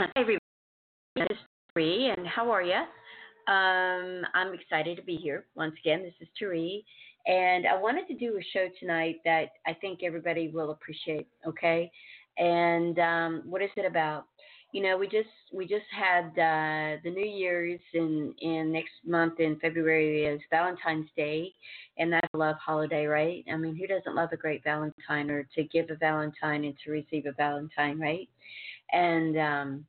Hi, everybody. This is Tari, and how are you? Um, I'm excited to be here once again. This is Tari, and I wanted to do a show tonight that I think everybody will appreciate. Okay, and um, what is it about? You know, we just we just had uh, the New Year's in in next month in February is Valentine's Day, and that's a love holiday, right? I mean, who doesn't love a great Valentine or to give a Valentine and to receive a Valentine, right? And um,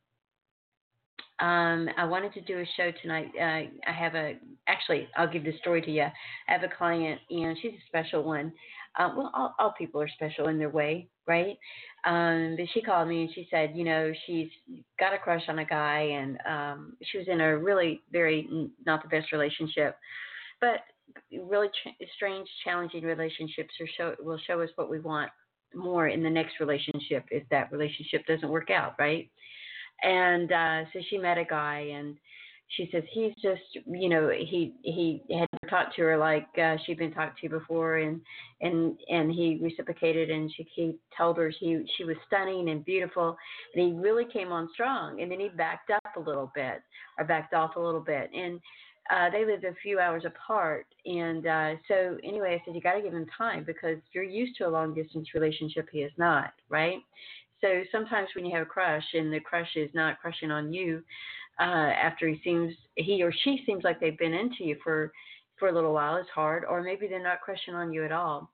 um, I wanted to do a show tonight. Uh, I have a actually, I'll give the story to you. I have a client, and she's a special one. Uh, well, all, all people are special in their way, right? Um, but she called me and she said, you know, she's got a crush on a guy, and um, she was in a really very not the best relationship, but really ch- strange, challenging relationships are show, will show us what we want more in the next relationship if that relationship doesn't work out, right? And uh so she met a guy and she says he's just you know he he had talked to her like uh, she'd been talked to before and and and he reciprocated and she he told her she she was stunning and beautiful and he really came on strong and then he backed up a little bit or backed off a little bit. And uh they lived a few hours apart and uh so anyway i said you got to give him time because you're used to a long distance relationship. He is not right so sometimes when you have a crush and the crush is not crushing on you, uh, after he seems he or she seems like they've been into you for for a little while, it's hard, or maybe they're not crushing on you at all.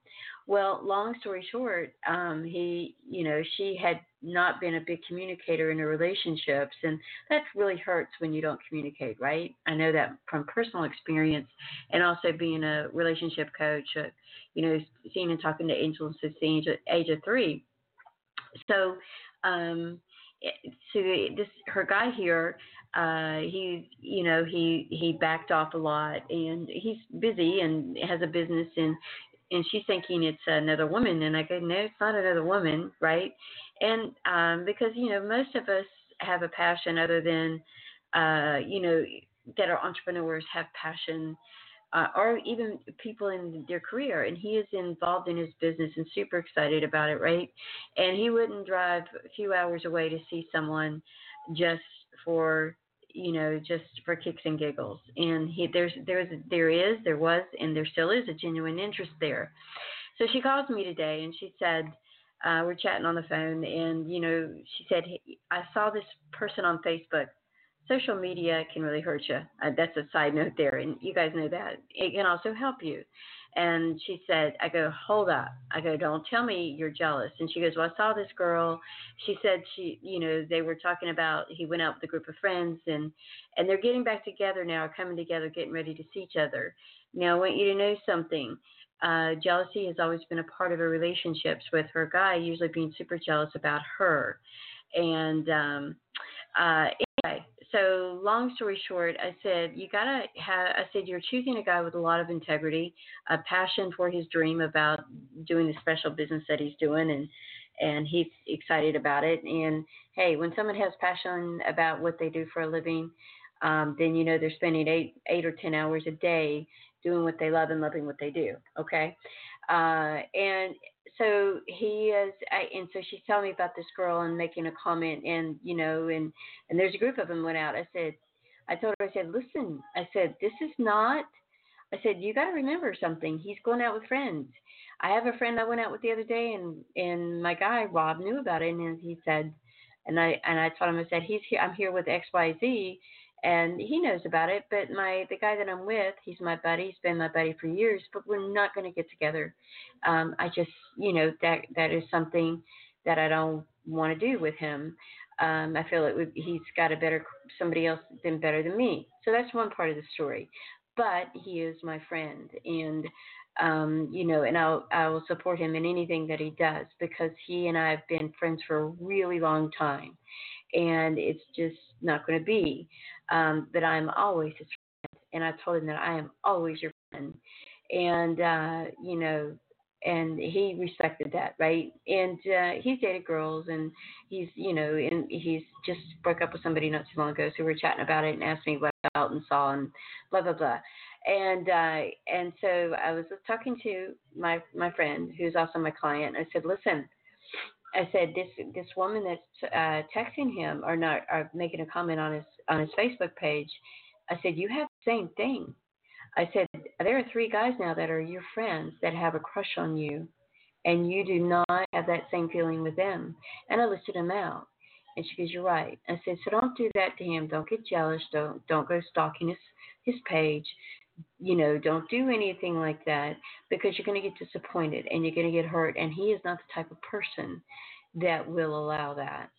Well, long story short, um, he, you know, she had not been a big communicator in her relationships, and that really hurts when you don't communicate, right? I know that from personal experience, and also being a relationship coach, uh, you know, seeing and talking to angels since the age of, age of three so, um, so this her guy here, uh, he you know he he backed off a lot, and he's busy and has a business and and she's thinking it's another woman, and I go no, it's not another woman, right? And um, because you know most of us have a passion other than uh, you know that our entrepreneurs have passion uh, or even people in their career. And he is involved in his business and super excited about it, right? And he wouldn't drive a few hours away to see someone just for you know just for kicks and giggles and he there's there's there is there was and there still is a genuine interest there so she calls me today and she said uh, we're chatting on the phone and you know she said i saw this person on facebook social media can really hurt you. Uh, that's a side note there, and you guys know that. It can also help you. And she said, I go, hold up. I go, don't tell me you're jealous. And she goes, well, I saw this girl. She said she, you know, they were talking about he went out with a group of friends, and and they're getting back together now, coming together, getting ready to see each other. Now, I want you to know something. Uh, jealousy has always been a part of her relationships with her guy, usually being super jealous about her. And um, uh, so long story short, I said you gotta have. I said you're choosing a guy with a lot of integrity, a passion for his dream about doing the special business that he's doing, and and he's excited about it. And hey, when someone has passion about what they do for a living, um, then you know they're spending eight eight or ten hours a day doing what they love and loving what they do. Okay, uh, and so he is, and so she's telling me about this girl and making a comment, and you know, and and there's a group of them went out. I said, I told her, I said, listen, I said, this is not. I said, you got to remember something. He's going out with friends. I have a friend I went out with the other day, and and my guy Rob knew about it, and he said, and I and I told him, I said, he's here. I'm here with X Y Z, and he knows about it. But my the guy that I'm with, he's my buddy. He's been my buddy for years, but we're not going to get together. Um, I just, you know, that that is something that I don't want to do with him. Um, I feel it would, he's got a better somebody else than better than me. So that's one part of the story. But he is my friend, and um, you know, and I'll I will support him in anything that he does because he and I have been friends for a really long time and it's just not going to be. Um, but I'm always his friend, and I told him that I am always your friend, and uh, you know, and he respected that, right? And uh, he's dated girls, and he's, you know, and he's just broke up with somebody not too long ago. So we were chatting about it and asked me what I felt and saw, and blah blah blah. And uh, and so I was talking to my my friend who's also my client. I said, listen, I said this this woman that's uh, texting him or not or making a comment on his on his Facebook page. I said you have the same thing. I said there are three guys now that are your friends that have a crush on you, and you do not have that same feeling with them. And I listed them out. And she goes, "You're right." I said, "So don't do that to him. Don't get jealous. Don't don't go stalking his his page. You know, don't do anything like that because you're going to get disappointed and you're going to get hurt. And he is not the type of person that will allow that.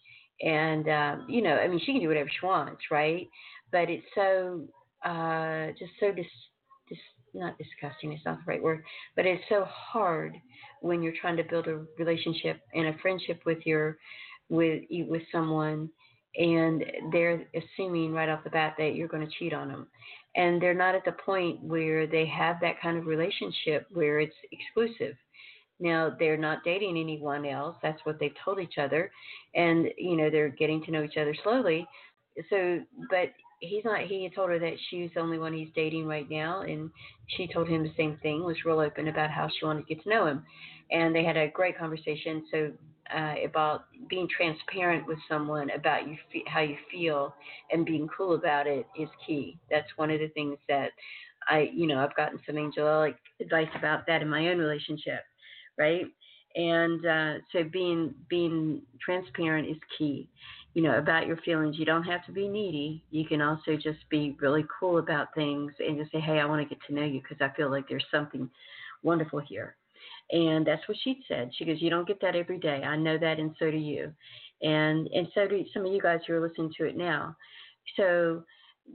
And um, you know, I mean, she can do whatever she wants, right? But it's so uh, just so dis, dis not disgusting. It's not the right word, but it's so hard when you're trying to build a relationship and a friendship with your with with someone and they're assuming right off the bat that you're going to cheat on them and they're not at the point where they have that kind of relationship where it's exclusive now they're not dating anyone else. That's what they've told each other, and you know they're getting to know each other slowly. So, but he's not. He had told her that she's the only one he's dating right now, and she told him the same thing. Was real open about how she wanted to get to know him, and they had a great conversation. So uh, about being transparent with someone about you how you feel and being cool about it is key. That's one of the things that I, you know, I've gotten some angelic advice about that in my own relationship right? And uh, so being being transparent is key. You know about your feelings. You don't have to be needy. You can also just be really cool about things and just say, "Hey, I want to get to know you because I feel like there's something wonderful here." And that's what she said. She goes, "You don't get that every day. I know that, and so do you, and and so do some of you guys who are listening to it now." So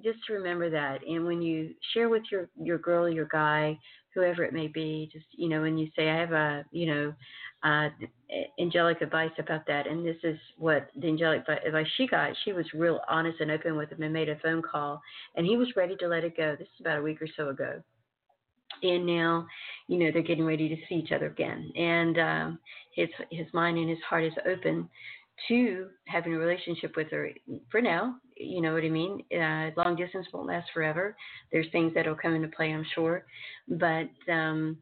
just remember that. And when you share with your your girl, your guy, whoever it may be, just you know, when you say I have a you know, uh, angelic advice about that, and this is what the angelic advice she got. She was real honest and open with him and made a phone call, and he was ready to let it go. This is about a week or so ago. And now, you know, they're getting ready to see each other again, and um, his his mind and his heart is open to having a relationship with her for now. You know what I mean? Uh, long distance won't last forever. There's things that'll come into play, I'm sure. But um,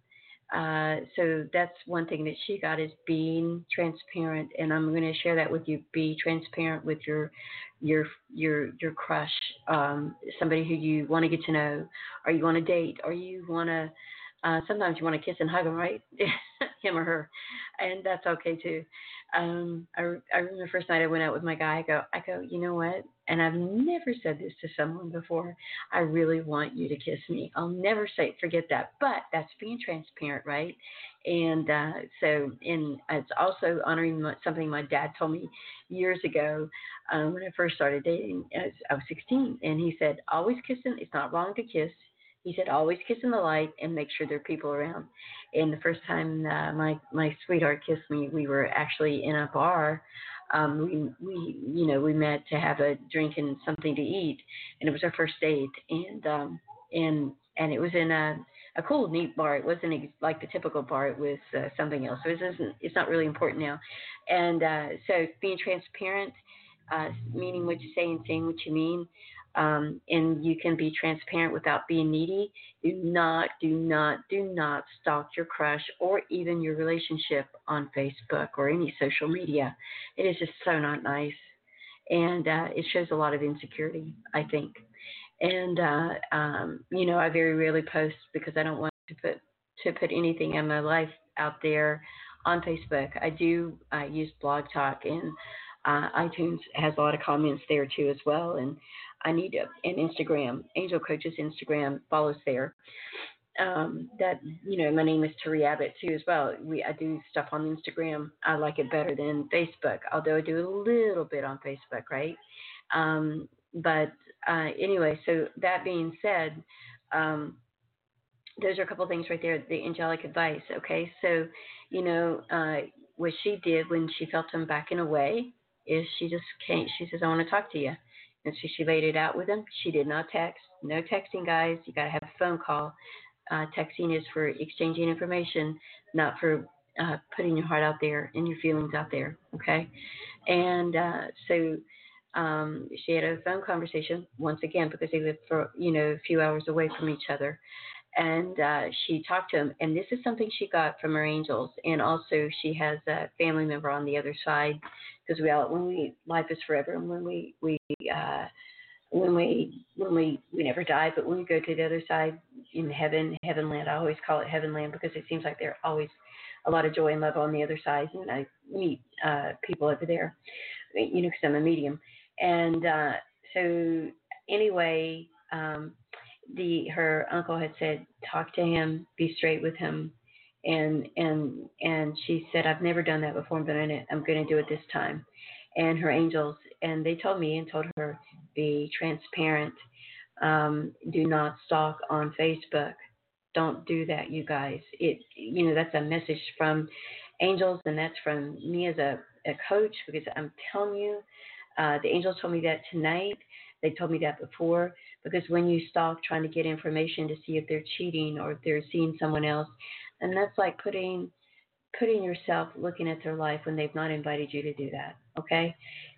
uh, so that's one thing that she got is being transparent, and I'm going to share that with you. Be transparent with your your your your crush, um, somebody who you want to get to know, or you want to date, or you want to. Uh, sometimes you want to kiss and hug them, right? Him or her, and that's okay too um, I, I remember the first night I went out with my guy. I go, I go, you know what? And I've never said this to someone before. I really want you to kiss me. I'll never say forget that. But that's being transparent, right? And uh, so, and it's also honoring something my dad told me years ago um, when I first started dating. I was 16, and he said, always kissing. It's not wrong to kiss. He said, always kiss in the light and make sure there are people around. And the first time uh, my my sweetheart kissed me, we were actually in a bar. Um, we we you know we met to have a drink and something to eat, and it was our first date. And um, and and it was in a a cool, neat bar. It wasn't like the typical bar. It was uh, something else. So it isn't. It's not really important now. And uh, so being transparent, uh, meaning what you say and saying what you mean um, and you can be transparent without being needy. Do not, do not, do not stalk your crush or even your relationship on Facebook or any social media. It is just so not nice, and uh, it shows a lot of insecurity, I think. And uh, um, you know, I very rarely post because I don't want to put to put anything in my life out there on Facebook. I do uh, use Blog Talk and uh, iTunes has a lot of comments there too as well, and I need an Instagram, Angel Coaches Instagram follows there. Um, that you know, my name is Terry Abbott too as well. We I do stuff on Instagram. I like it better than Facebook, although I do a little bit on Facebook, right? Um, but uh, anyway, so that being said, um, those are a couple things right there. The angelic advice. Okay, so you know uh, what she did when she felt him backing away is she just can't. She says, "I want to talk to you," and so she laid it out with him. She did not text. No texting, guys. You got to have a phone call. Uh, texting is for exchanging information, not for uh, putting your heart out there and your feelings out there. Okay, and uh, so um, she had a phone conversation once again because they lived for you know a few hours away from each other, and uh, she talked to him. And this is something she got from her angels, and also she has a family member on the other side because we all when we life is forever, and when we we uh, when we when we we never die, but when we go to the other side in heaven, heaven land. I always call it heaven land because it seems like there are always a lot of joy and love on the other side, and I meet uh, people over there, you know, because I'm a medium and uh, so anyway, um, the her uncle had said, talk to him, be straight with him, and and and she said, I've never done that before, but I'm going to do it this time. And her angels, and they told me and told her, be transparent. Um, do not stalk on Facebook. Don't do that, you guys. It, you know, that's a message from angels, and that's from me as a, a coach because I'm telling you, uh, the angels told me that tonight. They told me that before because when you stalk trying to get information to see if they're cheating or if they're seeing someone else, and that's like putting putting yourself looking at their life when they've not invited you to do that. Okay,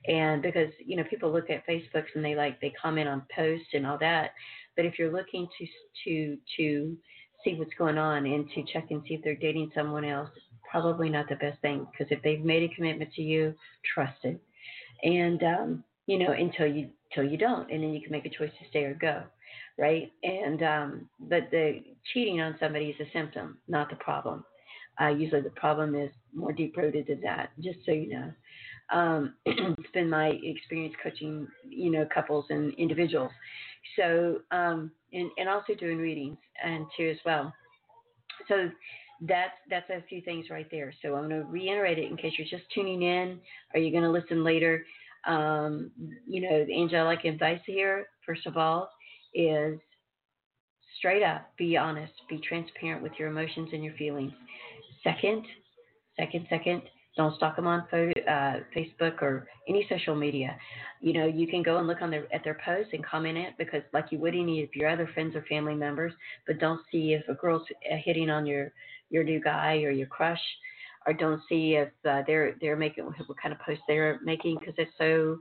and because you know people look at Facebooks and they like they comment on posts and all that, but if you're looking to to to see what's going on and to check and see if they're dating someone else, probably not the best thing because if they've made a commitment to you, trust it and um, you know until you until you don't, and then you can make a choice to stay or go, right? And um, but the cheating on somebody is a symptom, not the problem. Uh, usually the problem is more deep rooted than that. Just so you know, um, it's been my experience coaching, you know, couples and individuals. So um, and and also doing readings and too as well. So that's that's a few things right there. So I'm going to reiterate it in case you're just tuning in. Are you going to listen later? Um, you know, the angelic advice here, first of all, is straight up, be honest, be transparent with your emotions and your feelings. Second, second, second, don't stalk them on photo, uh, Facebook or any social media. You know, you can go and look on their at their posts and comment it because, like you would any of your other friends or family members. But don't see if a girl's uh, hitting on your your new guy or your crush, or don't see if uh, they're they're making what kind of post they're making because it's so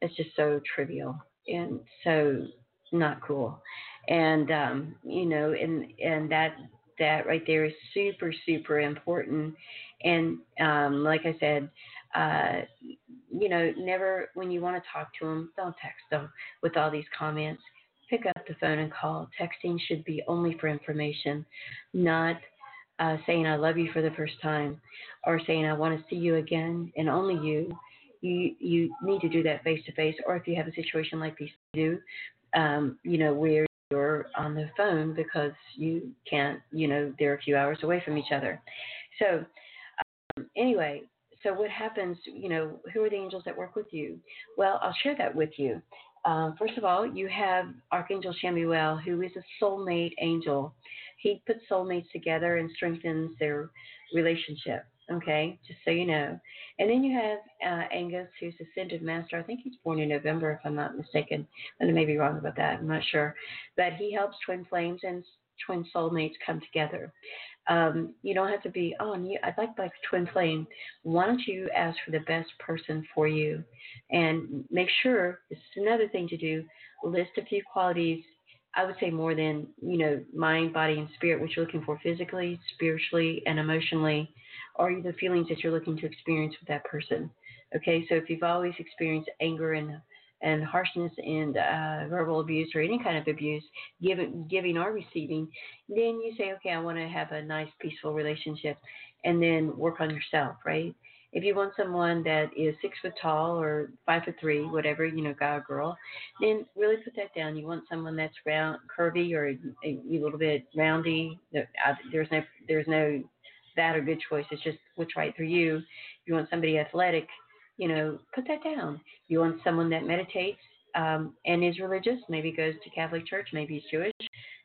it's just so trivial and so not cool. And um, you know, and and that that right there is super super important and um, like I said, uh, you know, never when you want to talk to them, don't text them with all these comments. Pick up the phone and call. Texting should be only for information, not uh, saying I love you for the first time or saying I want to see you again and only you. You you need to do that face to face, or if you have a situation like these do, um, you know, where you're on the phone because you can't, you know, they're a few hours away from each other. So anyway, so what happens, you know, who are the angels that work with you? Well, I'll share that with you. Um, first of all, you have Archangel Chamuel, who is a soulmate angel. He puts soulmates together and strengthens their relationship. Okay, just so you know. And then you have uh, Angus, who's Ascended Master. I think he's born in November, if I'm not mistaken. I may be wrong about that. I'm not sure. But he helps twin flames and twin soulmates come together. Um, you don't have to be, oh, you, I'd like my twin flame. Why don't you ask for the best person for you, and make sure this is another thing to do. List a few qualities. I would say more than you know, mind, body, and spirit, what you're looking for physically, spiritually, and emotionally, or the feelings that you're looking to experience with that person. Okay, so if you've always experienced anger and and harshness and uh, verbal abuse or any kind of abuse, giving, giving or receiving, then you say, okay, I want to have a nice, peaceful relationship, and then work on yourself, right? If you want someone that is six foot tall or five foot three, whatever, you know, guy or girl, then really put that down. You want someone that's round, curvy, or a, a little bit roundy. There's no, there's no bad or good choice. It's just what's right for you. If you want somebody athletic, you know, put that down. You want someone that meditates um, and is religious, maybe goes to Catholic Church, maybe he's Jewish,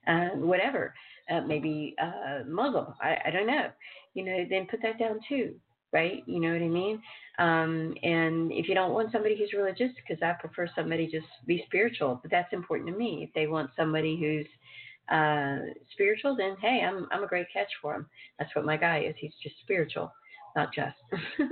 uh, whatever, uh, maybe uh, Muslim. I, I don't know. You know, then put that down too. Right? You know what I mean? Um, and if you don't want somebody who's religious, because I prefer somebody just be spiritual, but that's important to me. If they want somebody who's uh, spiritual, then hey, I'm I'm a great catch for them. That's what my guy is. He's just spiritual not just.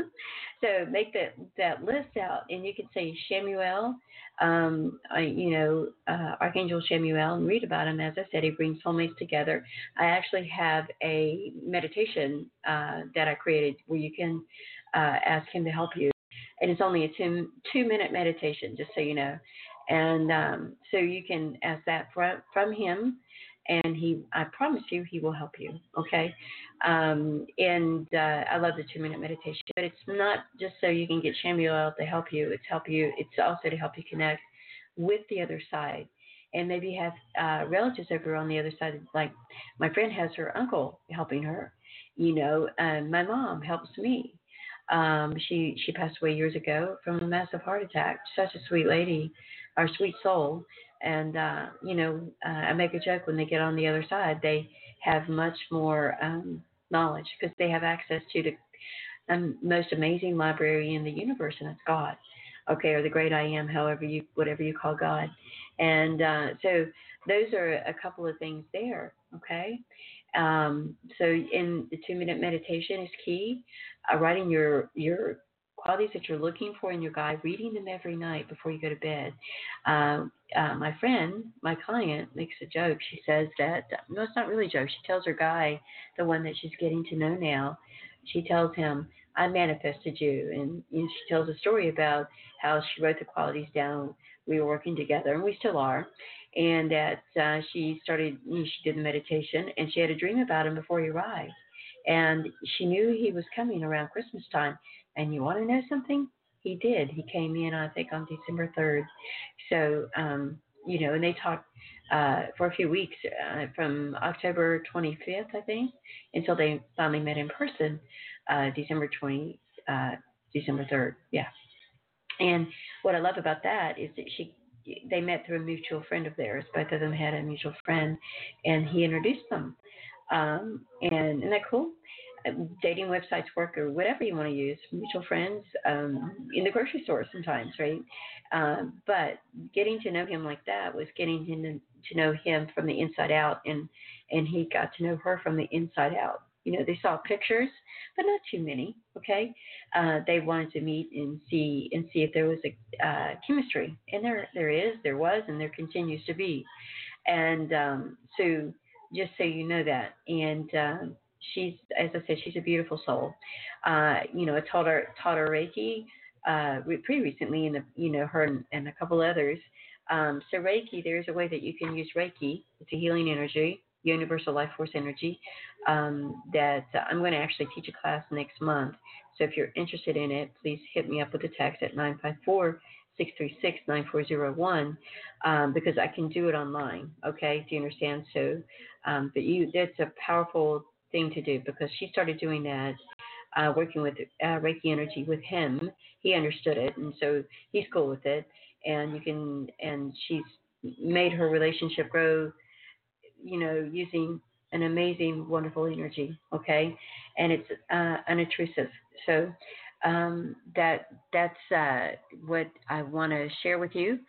so make that that list out, and you can say Chamuel, um, you know, uh, Archangel Chamuel, and read about him. As I said, he brings soulmates together. I actually have a meditation uh, that I created where you can uh, ask him to help you, and it's only a two two minute meditation, just so you know. And um, so you can ask that from from him and he I promise you he will help you. Okay, um, and uh, I love the two minute meditation, but it's not just so you can get Chamuel to help you. It's help you. It's also to help you connect with the other side, and maybe have uh, relatives over on the other side. Like my friend has her uncle helping her. You know, and my mom helps me. Um, she she passed away years ago from a massive heart attack. Such a sweet lady, our sweet soul. And uh, you know, uh, I make a joke when they get on the other side, they have much more um, knowledge because they have access to the um, most amazing library in the universe, and it's God, okay, or the great I am, however you, whatever you call God. And uh, so those are a couple of things there, okay. Um, so in the two minute meditation is key. Uh, writing your your qualities that you're looking for in your guy, reading them every night before you go to bed. Uh, uh, my friend, my client, makes a joke. She says that, no, it's not really a joke. She tells her guy, the one that she's getting to know now, she tells him, I manifested you. And you know, she tells a story about how she wrote the qualities down. We were working together, and we still are. And that uh, she started, you know, she did the meditation, and she had a dream about him before he arrived. And she knew he was coming around Christmas time. And you want to know something? He did. He came in, I think, on December 3rd. So, um, you know, and they talked uh, for a few weeks uh, from October 25th, I think, until they finally met in person, uh, December 20, uh, December 3rd. Yeah. And what I love about that is that she they met through a mutual friend of theirs. Both of them had a mutual friend, and he introduced them. Um, and isn't that cool? Dating websites work or whatever you want to use, mutual friends, um, in the grocery store sometimes, right? Um, but getting to know him like that was getting to, to know him from the inside out, and and he got to know her from the inside out. You know, they saw pictures, but not too many. Okay, uh, they wanted to meet and see and see if there was a uh, chemistry, and there there is, there was, and there continues to be. And um, so, just so you know that, and um, she's as I said, she's a beautiful soul. Uh, you know, I taught her taught her Reiki uh, pretty recently, and you know her and, and a couple others. Um, so Reiki, there's a way that you can use Reiki. It's a healing energy, universal life force energy. Um, that I'm going to actually teach a class next month. So if you're interested in it, please hit me up with a text at 954 636 9401 um, because I can do it online. Okay, do you understand? So, um, but you, that's a powerful thing to do because she started doing that, uh, working with uh, Reiki energy with him. He understood it, and so he's cool with it. And you can, and she's made her relationship grow, you know, using an amazing, wonderful energy. Okay, and it's uh, unintrusive. So um, that that's uh, what I want to share with you.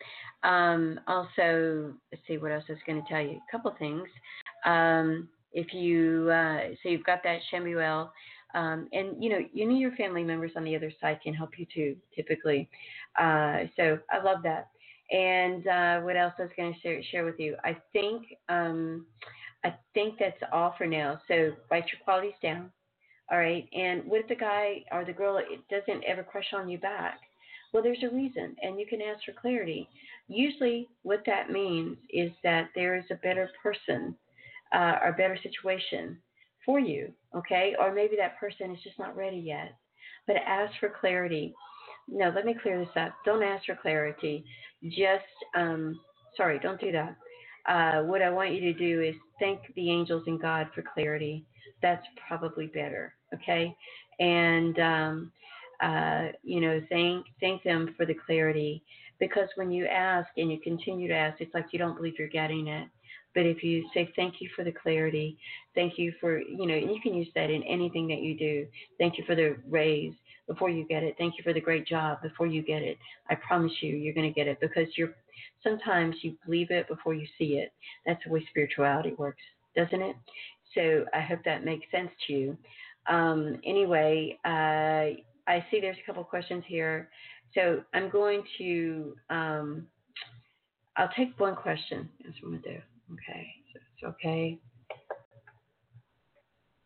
Um, also, let's see what else I was going to tell you. A couple things. Um, if you uh, so you've got that Chamuel, um, and you know you know your family members on the other side can help you too typically. Uh, so I love that. And uh, what else I was going to share, share with you? I think um, I think that's all for now. So write your qualities down. All right. And what if the guy or the girl doesn't ever crush on you back? Well, there's a reason, and you can ask for clarity. Usually, what that means is that there is a better person uh, or better situation for you, okay? Or maybe that person is just not ready yet. But ask for clarity. No, let me clear this up. Don't ask for clarity. Just, um, sorry, don't do that. Uh, what I want you to do is thank the angels and God for clarity. That's probably better, okay? And um, uh, you know, thank thank them for the clarity because when you ask and you continue to ask, it's like you don't believe you're getting it But if you say thank you for the clarity, thank you for, you know, you can use that in anything that you do. Thank you for the raise before you get it. Thank you for the great job before you get it. I promise you, you're going to get it because you're sometimes you believe it before you see it. That's the way spirituality works, doesn't it? So I hope that makes sense to you. Um, anyway, uh, I see there's a couple questions here. So I'm going to, um, I'll take one question. That's what I'm going to do. Okay. So it's okay.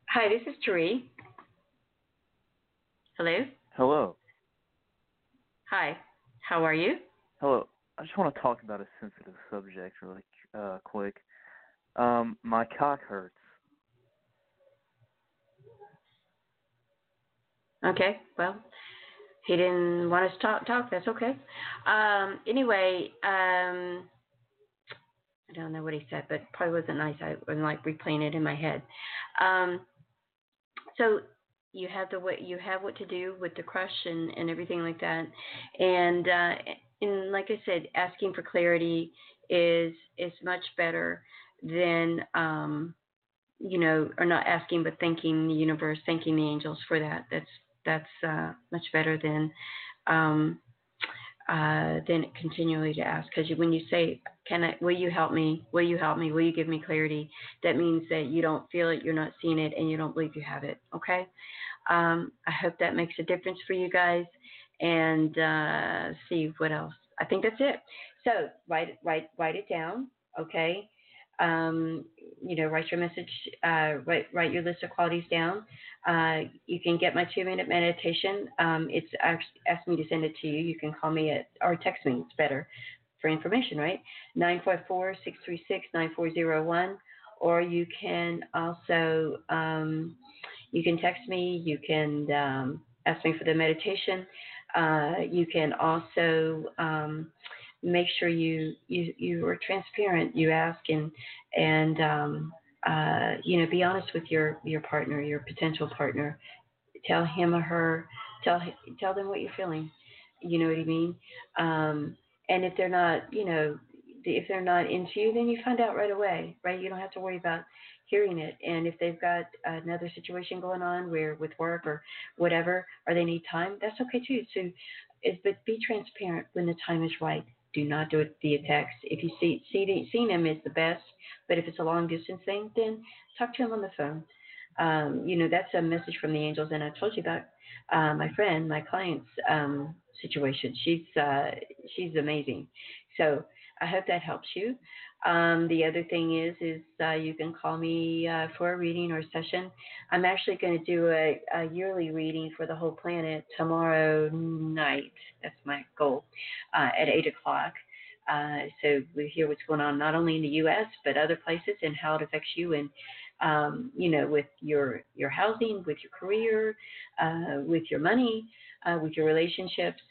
Hi, this is Therese. Hello? Hello. Hi. How are you? Hello. I just want to talk about a sensitive subject really uh, quick. Um, my cock hurts. Okay. Well, he didn't want us to talk. Talk. That's okay. Um, anyway, um, I don't know what he said, but probably wasn't nice. I was like replaying it in my head. Um, so you have the way you have what to do with the crush and, and everything like that, and uh, and like I said, asking for clarity is is much better than um, you know, or not asking but thanking the universe, thanking the angels for that. That's that's uh, much better than um, uh, than continually to ask. Because when you say, "Can I? Will you help me? Will you help me? Will you give me clarity?" That means that you don't feel it, you're not seeing it, and you don't believe you have it. Okay. Um, I hope that makes a difference for you guys. And uh, see what else. I think that's it. So write write write it down. Okay um, you know, write your message, uh, write, write your list of qualities down. Uh, you can get my two minute meditation. Um, it's asked me to send it to you. You can call me at, or text me, it's better for information, right? 954 636 9401. Or you can also, um, you can text me, you can um, ask me for the meditation. Uh, you can also, um, make sure you you you are transparent. You ask and and um, uh, you know be honest with your your partner, your potential partner. Tell him or her. Tell tell them what you're feeling. You know what I mean? Um, and if they're not, you know, if they're not into you, then you find out right away, right? You don't have to worry about hearing it. And if they've got another situation going on where with work or whatever, or they need time, that's okay too. So, is but be transparent when the time is right. Do not do it via text. If you see, see seeing him is the best, but if it's a long distance thing, then talk to him on the phone. Um, you know, that's a message from the angels. And I told you about uh, my friend, my client's um, situation. She's uh, she's amazing. So I hope that helps you. Um, the other thing is, is uh, you can call me uh, for a reading or session. I'm actually going to do a, a, yearly reading for the whole planet tomorrow night. That's my goal uh, at eight o'clock. Uh, so we hear what's going on not only in the U.S. but other places and how it affects you and um, you know with your your housing, with your career, uh, with your money, uh, with your relationships,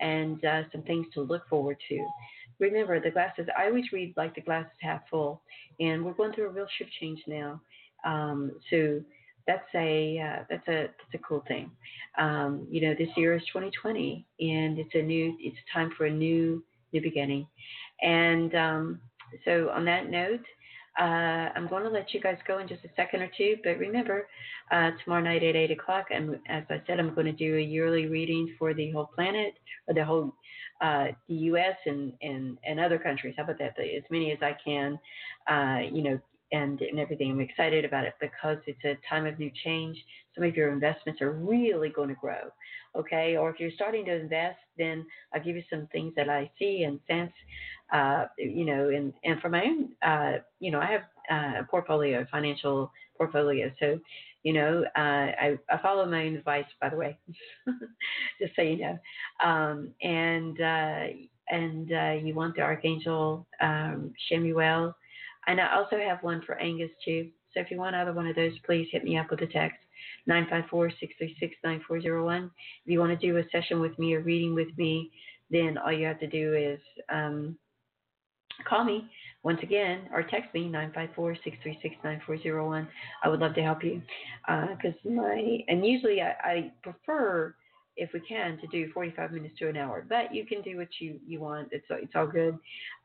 and some things to look forward to remember the glasses. I always read like the glasses half full, and we're going through a real shift change now. Um, so that's a uh, that's a that's a cool thing. Um, you know, this year is 2020, and it's a new it's time for a new new beginning. And um, so on that note. Uh, I'm going to let you guys go in just a second or two, but remember, uh, tomorrow night at 8 o'clock, and as I said, I'm going to do a yearly reading for the whole planet, or the whole uh, the U.S. and, and and other countries. How about that? As many as I can, uh, you know, and and everything. I'm excited about it because it's a time of new change. Some of your investments are really going to grow. Okay, or if you're starting to invest, then I'll give you some things that I see and sense. Uh, you know, and and for my own, uh, you know, I have uh, a portfolio, financial portfolio. So you know, uh, I, I follow my own advice, by the way, just so you know. Um, and uh, and uh, you want the Archangel um, Chamuel. And I also have one for Angus too. So if you want either one of those, please hit me up with a text 954 636 9401. If you want to do a session with me or reading with me, then all you have to do is um, call me once again, or text me 954-636-9401. I would love to help you because uh, my and usually I, I, prefer if we can to do 45 minutes to an hour, but you can do what you you want. It's it's all good,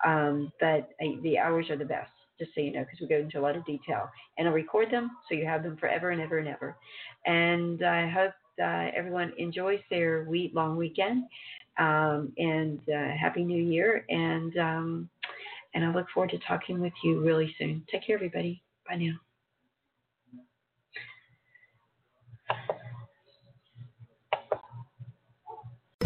um, but I, the hours are the best. just so you know, because we go into a lot of detail. And I'll record them so you have them forever and ever and ever. And I hope uh, everyone enjoys their week long weekend. Um, and uh, happy New Year. And um, and I look forward to talking with you really soon. Take care, everybody. Bye now.